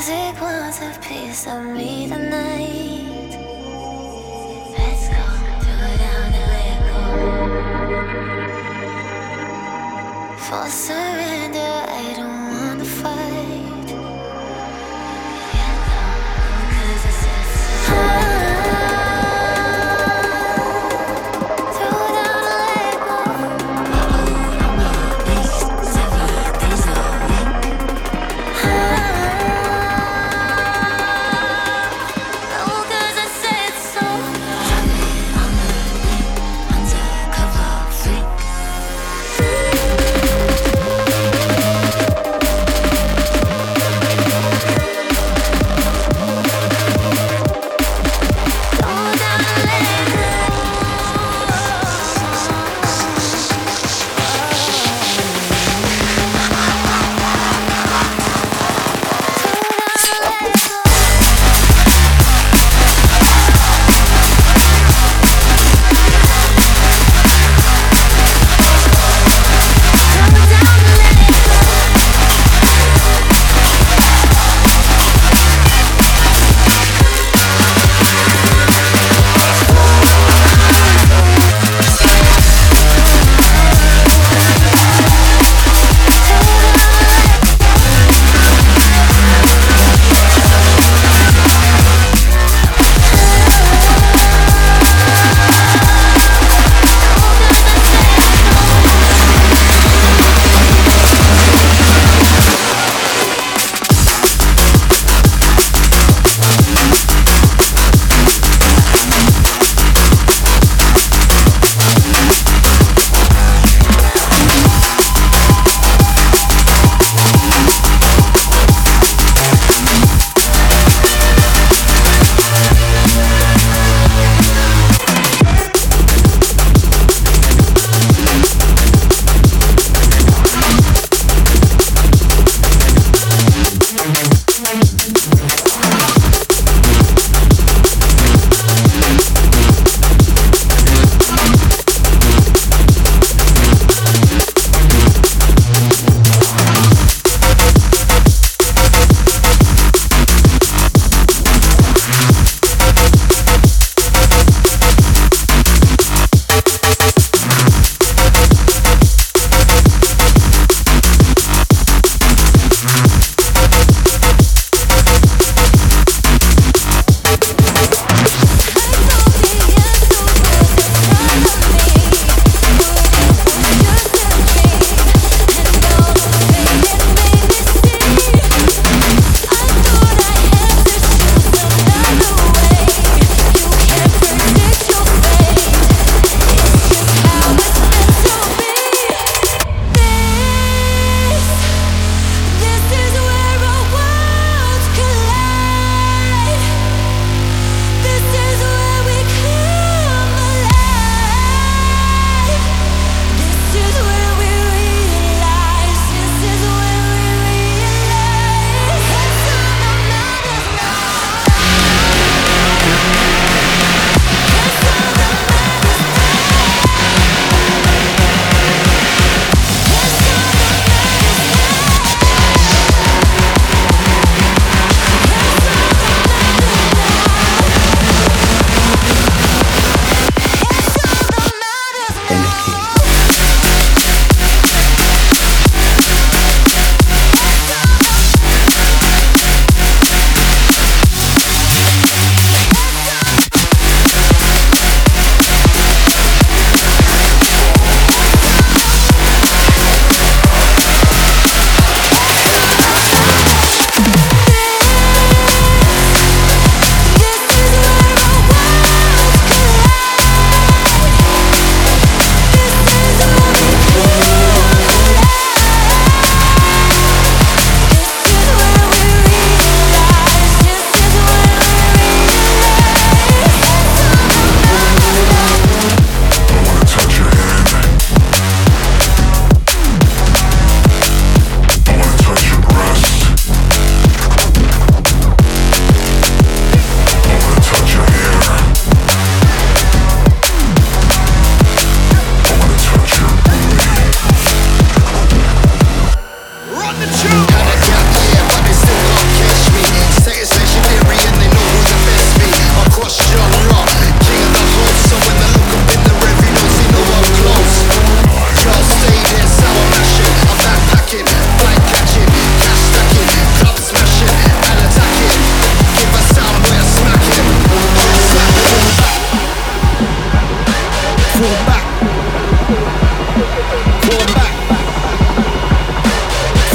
music wants a piece of me tonight. Let's go, throw down and let. For surrender, I don't wanna fight.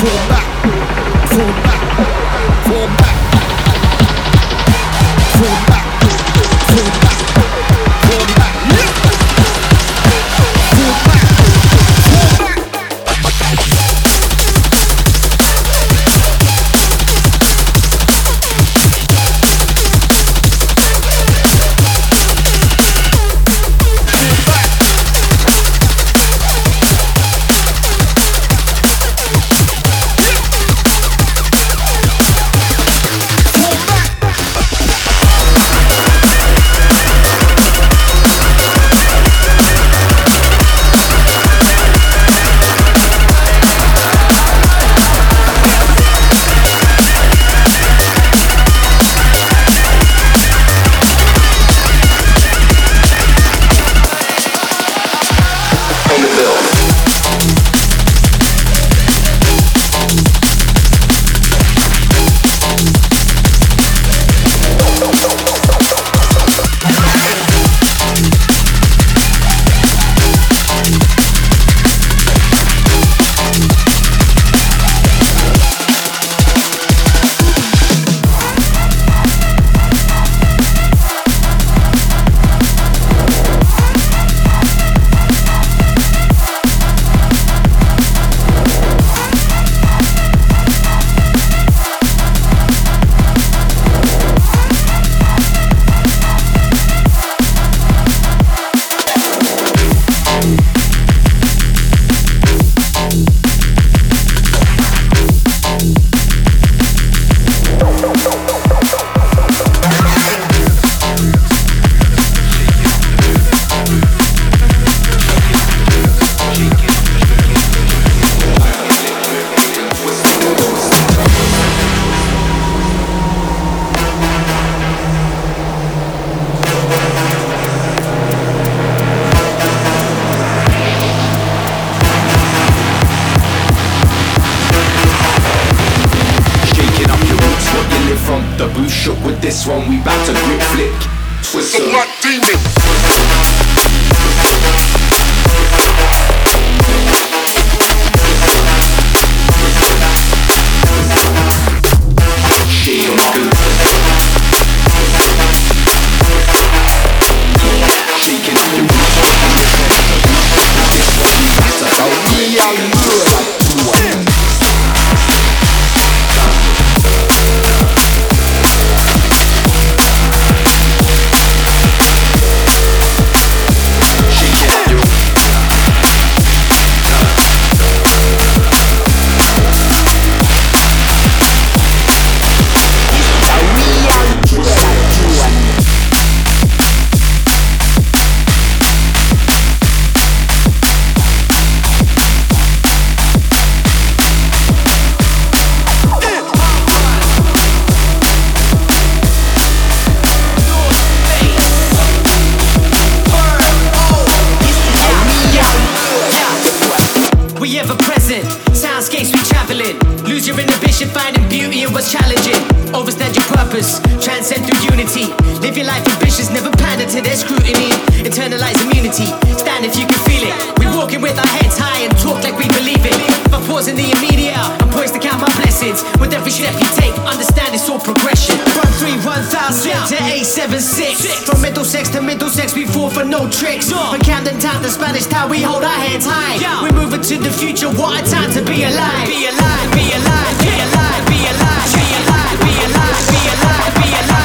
fall back, fall back, fall back. me. Internalize immunity. Stand if you can feel it. We walking with our heads high and talk like we believe it. But pause in the immediate, I'm poised to count my blessings. With every step you take, understand it's all progression. From three, one thousand to eight, seven, six. From Middlesex to Middlesex, we fall for no tricks. From Camden Town to Spanish Town, we hold our heads high. We're moving to the future. What a time to be alive. Be alive. Be alive. Be alive. Be alive. Be alive. Be alive. Be alive. Be alive.